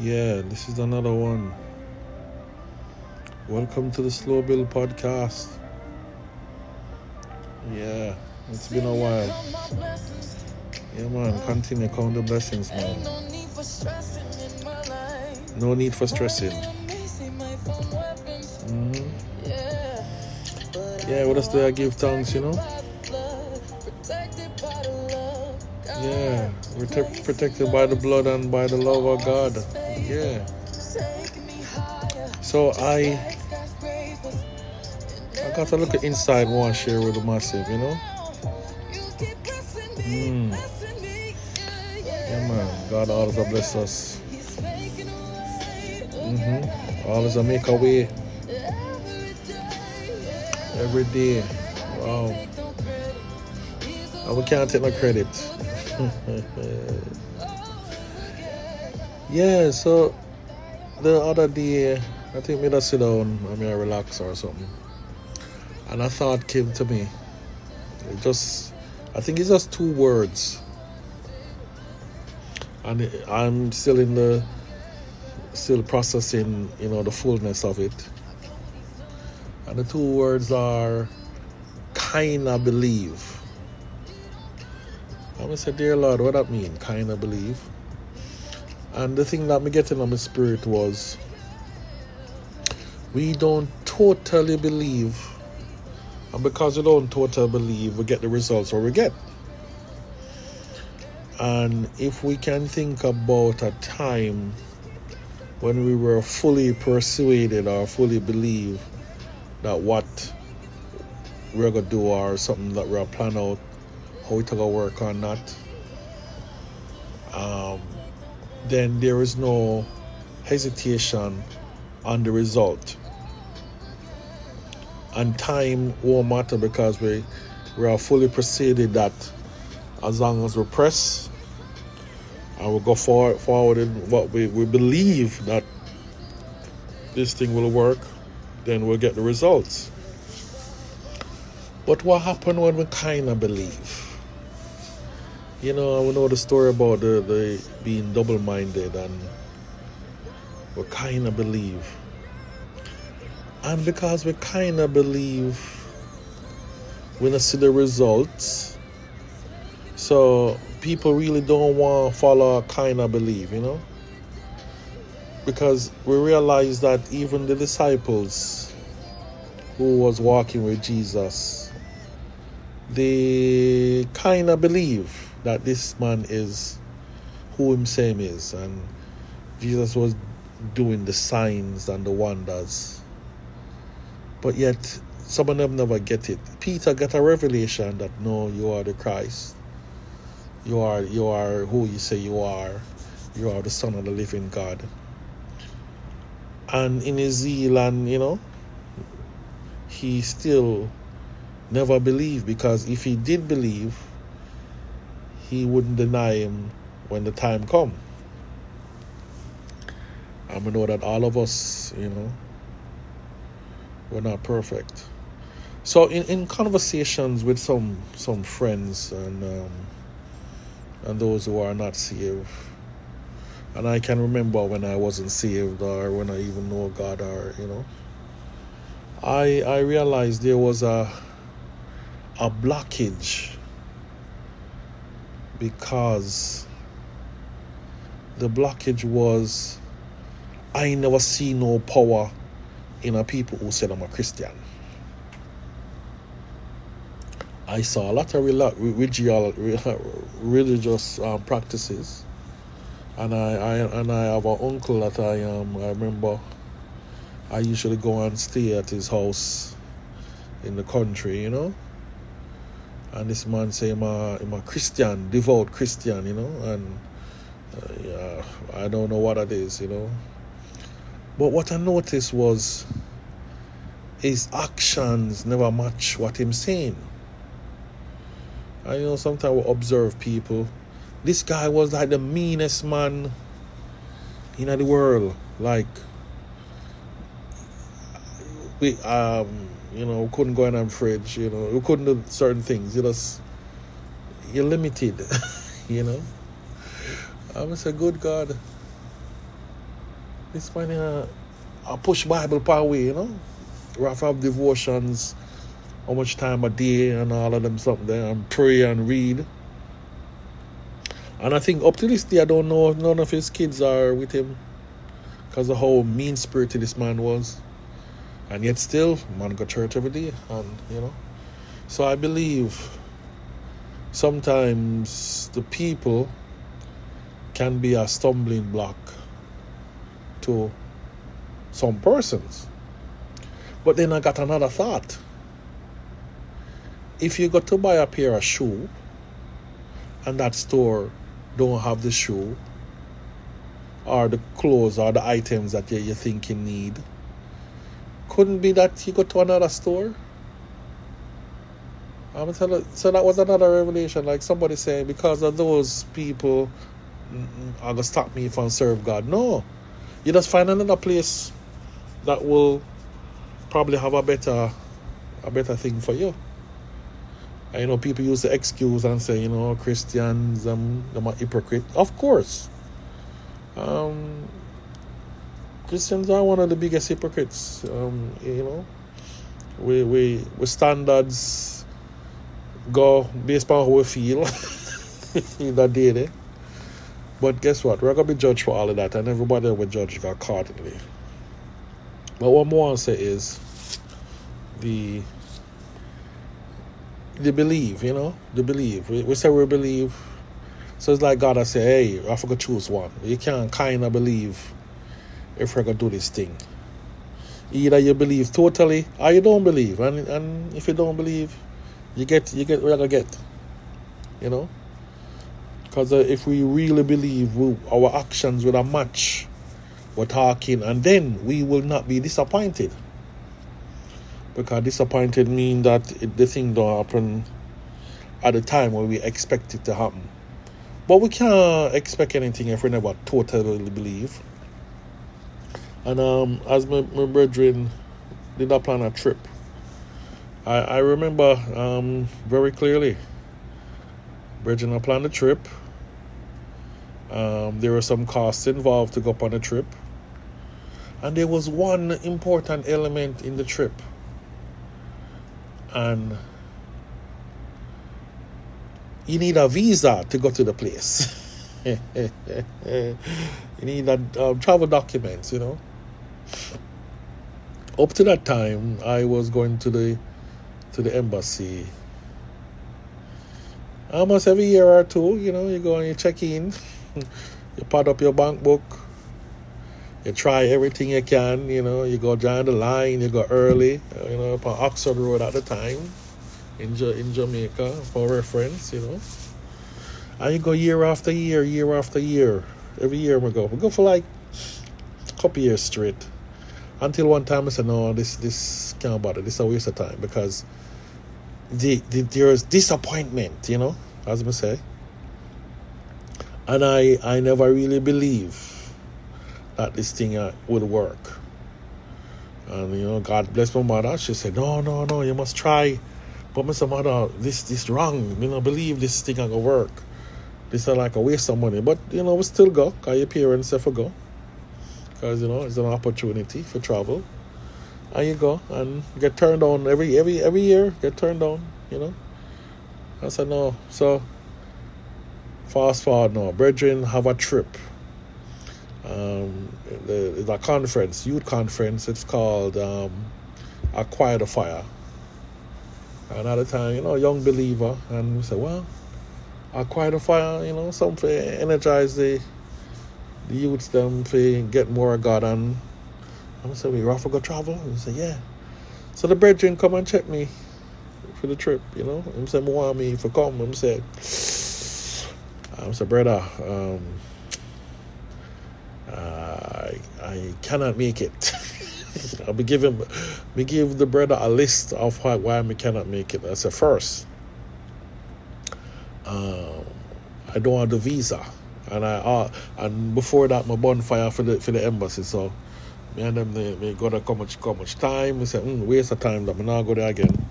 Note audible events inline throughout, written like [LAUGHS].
Yeah, this is another one. Welcome to the Slow Build podcast. Yeah, it's been a while. Yeah, man, continue count the blessings, man. No need for stressing. hmm Yeah, what else do I give thanks, you know? Yeah, we're protected by the blood and by the love of God. Yeah. So I I got to look at inside one share with the massive, you know? Mm. Yeah, man. God always bless us. hmm Always a make a way. Every day. Wow. And we can't take no credit. [LAUGHS] yeah, so the other day, I think me just sit down and me relax or something. And a thought came to me. It just, I think it's just two words. And I'm still in the, still processing, you know, the fullness of it. And the two words are, kinda believe. I'm gonna say, dear Lord, what that mean? Kinda believe. And the thing that me getting on my spirit was, we don't totally believe, and because we don't totally believe, we get the results what we get. And if we can think about a time when we were fully persuaded or fully believe that what we're gonna do or something that we're planning out, how it's gonna work or not, um, then there is no hesitation on the result. And time won't matter because we we are fully persuaded that as long as we press and we go forward forward in what we, we believe that this thing will work, then we'll get the results. But what happened when we kinda believe? You know, we know the story about the, the being double minded and we kinda believe. And because we kinda believe we don't see the results. So people really don't want to follow kinda believe, you know? Because we realize that even the disciples who was walking with Jesus, they kind of believe that this man is who him say is, and Jesus was doing the signs and the wonders. But yet, some of them never get it. Peter got a revelation that no, you are the Christ. You are you are who you say you are. You are the Son of the Living God. And in his zeal, and you know, he still never believed because if he did believe, he wouldn't deny him when the time come. And we know that all of us, you know, we're not perfect. So in, in conversations with some some friends and um, and those who are not saved, and I can remember when I wasn't saved or when I even know God or you know, I I realized there was a a blockage because the blockage was I never see no power in a people who said I'm a Christian. I saw a lot of [LAUGHS] religious um, practices, and I, I and I have an uncle that I um I remember. I usually go and stay at his house in the country, you know. And this man say I'm a, I'm a Christian, devout Christian, you know, and uh, yeah, I don't know what it is, you know. But what I noticed was his actions never match what him saying. I you know sometimes we observe people. This guy was like the meanest man in the world. Like we um you know, couldn't go in our fridge, you know, we couldn't do certain things. You just you're limited, [LAUGHS] you know. I'm a good God. This man uh, I push Bible power way, you know. Have have devotions, how much time a day and all of them something there, and pray and read. And I think up to this day, I don't know if none of his kids are with him because of how mean spirited this man was. And yet, still, man go church every day, and you know. So I believe sometimes the people can be a stumbling block to some persons. But then I got another thought. If you go to buy a pair of shoe and that store don't have the shoe or the clothes or the items that you, you think you need, couldn't be that you go to another store? I'm tell you, so that was another revelation. Like somebody saying, because of those people, are gonna stop me from serve God. No, you just find another place that will probably have a better, a better thing for you. And, you know, people use the excuse and say, you know, Christians, um, a hypocrite. Of course. Um, Christians are one of the biggest hypocrites. Um, you know, we we we standards go based on how we feel [LAUGHS] in that day. There. But guess what? We're gonna be judged for all of that, and everybody will judge accordingly. But what more I say is the the believe, you know, the believe. We, we say we believe. So it's like God I say, hey, I forgot choose one. You can't kind of believe if we're gonna do this thing. Either you believe totally or you don't believe. And and if you don't believe, you get you get what you're gonna get. You know? Because uh, if we really believe we, our actions will match we're talking, and then we will not be disappointed. Because disappointed mean that the thing don't happen at the time when we expect it to happen. But we can't expect anything if we never totally believe. And um, as my, my brethren did not plan a trip, I, I remember um, very clearly. Brethren, I planned a trip. Um, there were some costs involved to go on a trip. And there was one important element in the trip. And you need a visa to go to the place. [LAUGHS] you need a um, travel documents, you know. Up to that time, I was going to the to the embassy almost every year or two. You know, you go and you check in, [LAUGHS] you put up your bank book, you try everything you can, you know, you go down the line, you go early, you know, up on Oxford Road at the time in, in Jamaica for reference, you know. And you go year after year, year after year. Every year we go. We go for like a couple years straight. Until one time I said, no, this this can't bother. This is a waste of time because the, the there's disappointment, you know, as I say. And I I never really believe that this thing uh, would work. And you know, God bless my mother. She said, "No, no, no, you must try." But Mr. Mother, this this wrong. You know, believe this thing gonna work. This is like a waste of money. But you know, we still go. Cause your parents say for go. Because you know, it's an opportunity for travel. And you go and get turned on every every every year. Get turned on. You know. I said no. So fast forward now. Brethren have a trip um, the, the conference, youth conference. It's called um, Acquire the Fire. And at the time, you know, young believer, and we said, well, acquire the fire, you know, something energize the the youths them to get more of God. And I said, we rough go travel? And said, yeah. So the brethren come and check me for the trip, you know. And said, want me for come. I said, I said, brother, um, I, I cannot make it. [LAUGHS] I'll be giving me give the brother a list of why, why I cannot make it. That's a first. Um, I don't have the visa, and I uh, and before that my bonfire for the for the embassy. So me and them they, got to come much come much time. We said mm, waste of time. That me not go there again.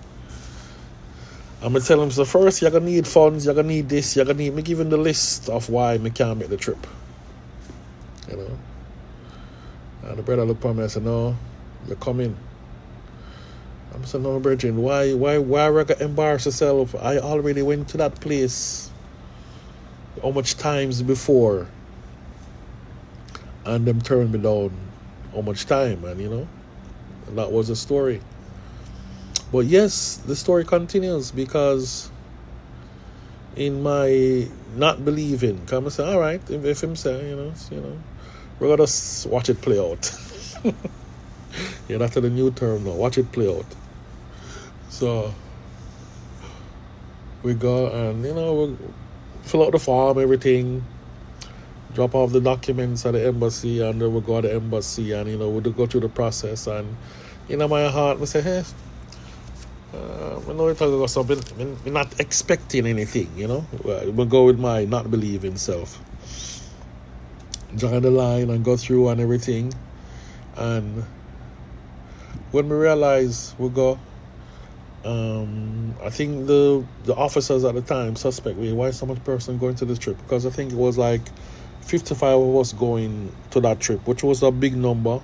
I'm gonna tell them so first you're gonna need funds. You're gonna need this. You're gonna need me give giving the list of why me can't make the trip you know. And the brother looked at me and said, No, you're coming. I'm saying, No, Bridget, why why why I embarrass yourself? I already went to that place how much times before and them turned me down how much time and you know and that was the story. But yes, the story continues because in my not believing, come and say, all right, if, if him say, you know, you know, we're gonna watch it play out. [LAUGHS] yeah, that's the new term now. Watch it play out. So we go and you know we fill out the form, everything, drop off the documents at the embassy, and then we go to the embassy, and you know we go through the process, and in my heart, we say, hey. Uh, know it's about something. I'm not expecting anything, you know. We go with my not believing self. Join the line and go through and everything, and when we realize we go, um, I think the the officers at the time suspect me. Why so much person going to this trip? Because I think it was like 55 of us going to that trip, which was a big number.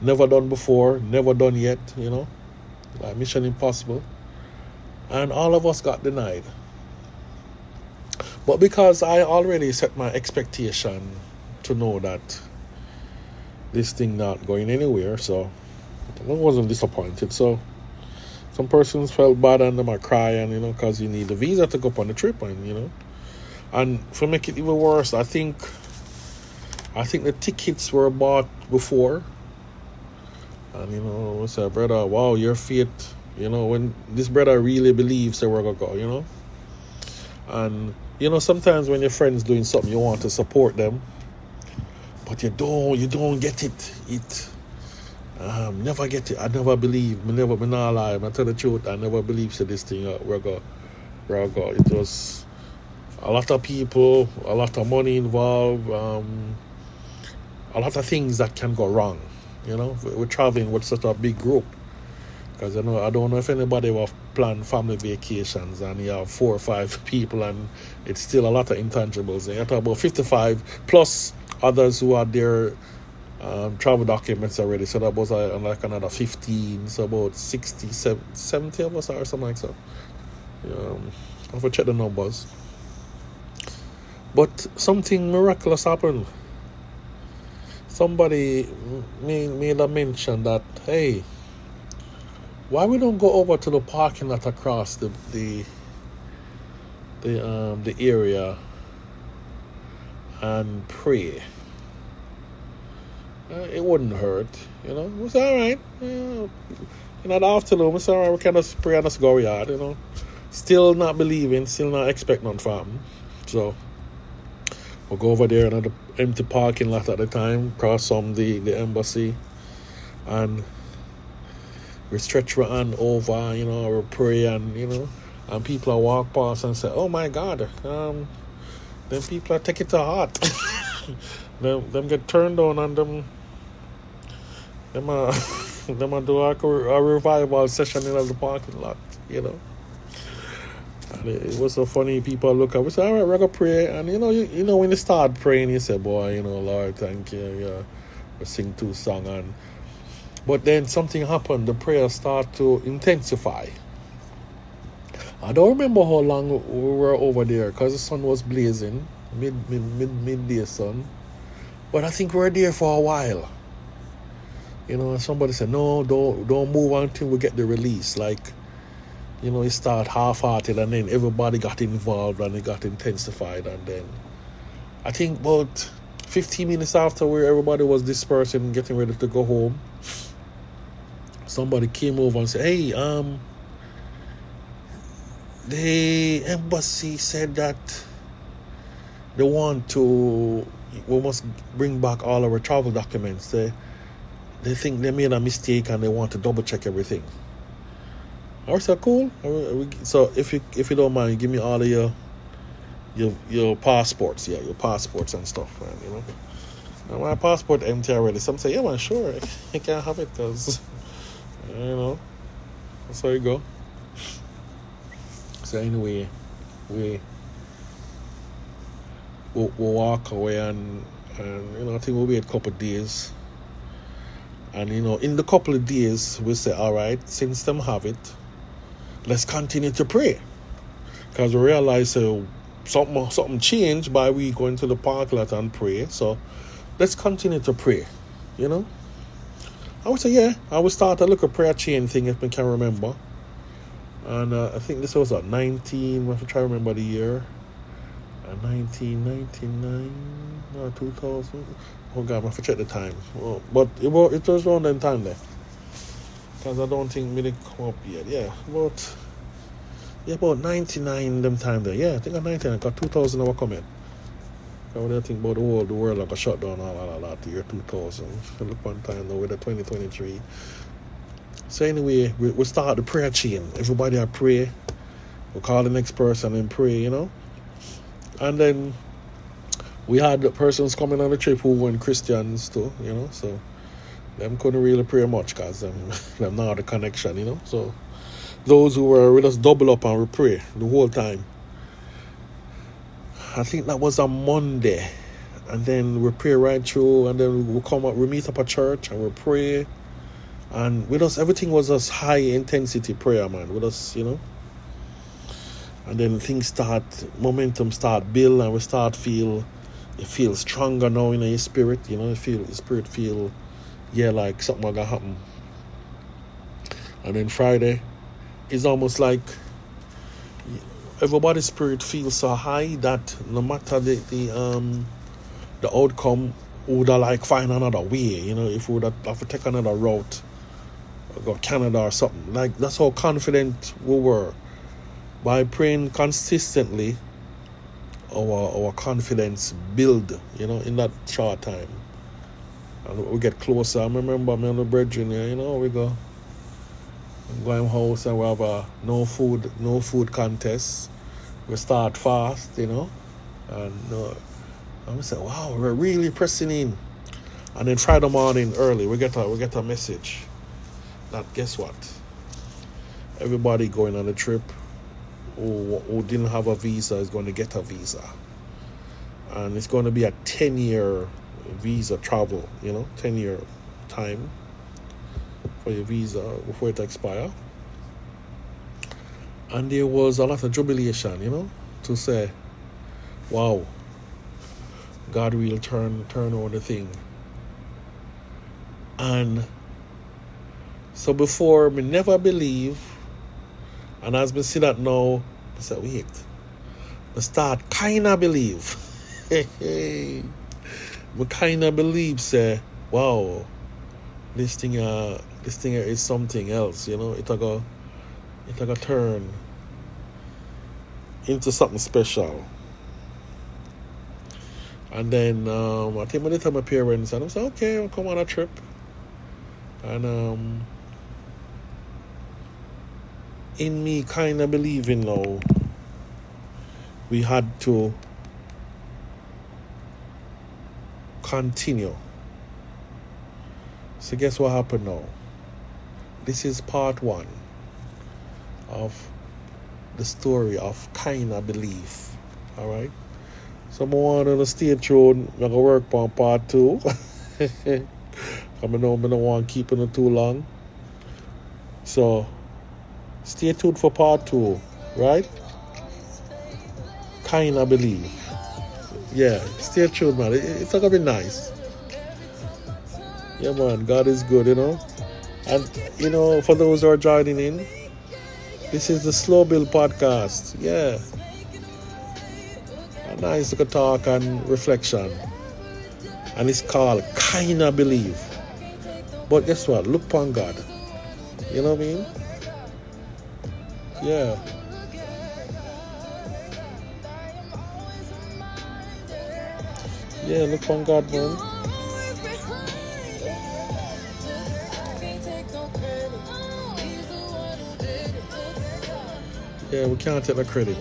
Never done before, never done yet, you know, like Mission Impossible. And all of us got denied. But because I already set my expectation to know that this thing not going anywhere, so I wasn't disappointed. So some persons felt bad and them are crying, you know, because you need a visa to go on the trip, and you know, and for make it even worse, I think I think the tickets were bought before. And you know, I said, brother, wow, your faith, you know, when this brother really believes that we're gonna go, you know. And you know, sometimes when your friends doing something you want to support them, but you don't you don't get it. It um, never get it. I never believe. Me never been alive. I tell the truth. I never believe to this thing. Uh, we're go, we're go. It was a lot of people, a lot of money involved. Um, a lot of things that can go wrong. You know, we're traveling with such a big group. Because I know I don't know if anybody will plan family vacations and you have four or five [LAUGHS] people and it's still a lot of intangibles. And you talk about 55 plus others who are there um, travel documents already. So that was uh, like another 15, so about 60, 70 of us or something like that. Um, I have to check the numbers. But something miraculous happened somebody made, made a mention that hey why we don't go over to the parking lot across the the the um the area and pray uh, it wouldn't hurt you know? It's all right. You know the afternoon it's all right. We can just pray and just go yard you know? Still not believing still not expecting none from so We'll go over there another empty parking lot at the time, cross from the, the embassy, and we stretch our hand over, you know, we pray, and you know, and people are walk past and say, "Oh my God," um, then people are take it to heart. [LAUGHS] them, them get turned on, and them, them, uh, [LAUGHS] them uh, do a, a revival session in the parking lot, you know. And it, was so funny. People look up, we say, all right, we're to pray. And you know, you, you know, when you start praying, you say, boy, you know, Lord, thank you. Yeah, we sing two songs. And, but then something happened. The prayer start to intensify. I don't remember how long we were over there because the sun was blazing, mid, mid, mid, midday sun. But I think we were there for a while. You know, somebody said, no, don't, don't move until we get the release. Like, you know, it started half-hearted and then everybody got involved and it got intensified and then I think about 15 minutes after where everybody was dispersing getting ready to go home somebody came over and said hey um the embassy said that they want to we must bring back all our travel documents they they think they made a mistake and they want to double check everything I said, cool. So if you if you don't mind, give me all of your your your passports, yeah, your passports and stuff, man. You know, and my passport empty already. Some say, yeah, man, sure, [LAUGHS] I can't have it because you know how you go. So anyway, we we'll, we'll walk away and and you know I think we'll wait a couple days And you know, in the couple of days, we say, all right, since them have it, let's continue to pray. Because we realize uh, something something changed by we going to the park lot and pray. So let's continue to pray. You know? I would say, yeah, I would start a little prayer chain thing if I can remember. And uh, I think this was at 19, if I try to remember the year. Uh, 1999 or 2000. Oh God, I check the time. Well, but it was, it was around that time there. Because I don't think me come up yet. Yeah, about, yeah, about 99 them time there. Yeah, I think at 19, I got 2000 I coming. I would think about the world, the world like a shut down all, all, all, the year 2000. Look one time now with the 2023. So anyway, we, we start the prayer chain. Everybody I pray. We call the next person and pray, you know. And then we had persons coming on the trip who weren't Christians too, you know. So them couldn't really pray much because them, [LAUGHS] them now the connection, you know. So those who were with us double up and we pray the whole time. I think that was a Monday. And then we pray right through and then we come up we meet up at church and we pray. And with us everything was just high intensity prayer, man. With us, you know. And then things start momentum start build and we start feel you feel stronger now in your spirit, you know, you feel your spirit feel yeah like something gonna happen. And then Friday it's almost like everybody's spirit feels so high that no matter the, the um the outcome would have like find another way, you know, if we would have to take another route go Canada or something. Like that's how confident we were. By praying consistently our our confidence build, you know, in that short time. And we get closer. I remember me and the brethren, you know, we go going house and we have a no food no food contest. We start fast, you know, and uh, and we say, wow, we're really pressing in. And then Friday morning early, we get a we get a message that guess what? Everybody going on a trip who didn't have a visa is going to get a visa, and it's going to be a ten year visa travel. You know, ten year time for your visa before it expire. And there was a lot of jubilation, you know, to say, wow, God will turn turn over the thing. And so before me never believe, and as we see that now, I said, wait, I start kinda believe. [LAUGHS] me kinda believe say, wow, this thing uh this thing is something else, you know, it a go it a turn into something special. And then um, I think when they tell my parents, and I said, okay, I'll come on a trip. And um, in me kind of believing now, we had to continue. So, guess what happened now? This is part one of the story of kind of belief. All right. So I'm on the stay tuned. I'm gonna work on part two. [LAUGHS] I know I don't want keeping it too long. So stay tuned for part two, right? Kinda believe. Yeah, stay tuned, man. It, it's gonna be nice. Yeah, man. God is good, you know. And you know, for those who are joining in, this is the Slow Build podcast. Yeah a nice little talk and reflection. And it's called Kinda Believe. But guess what? Look upon God. You know what I mean? Yeah. Yeah, look on God, man. Yeah, we can't take the credit.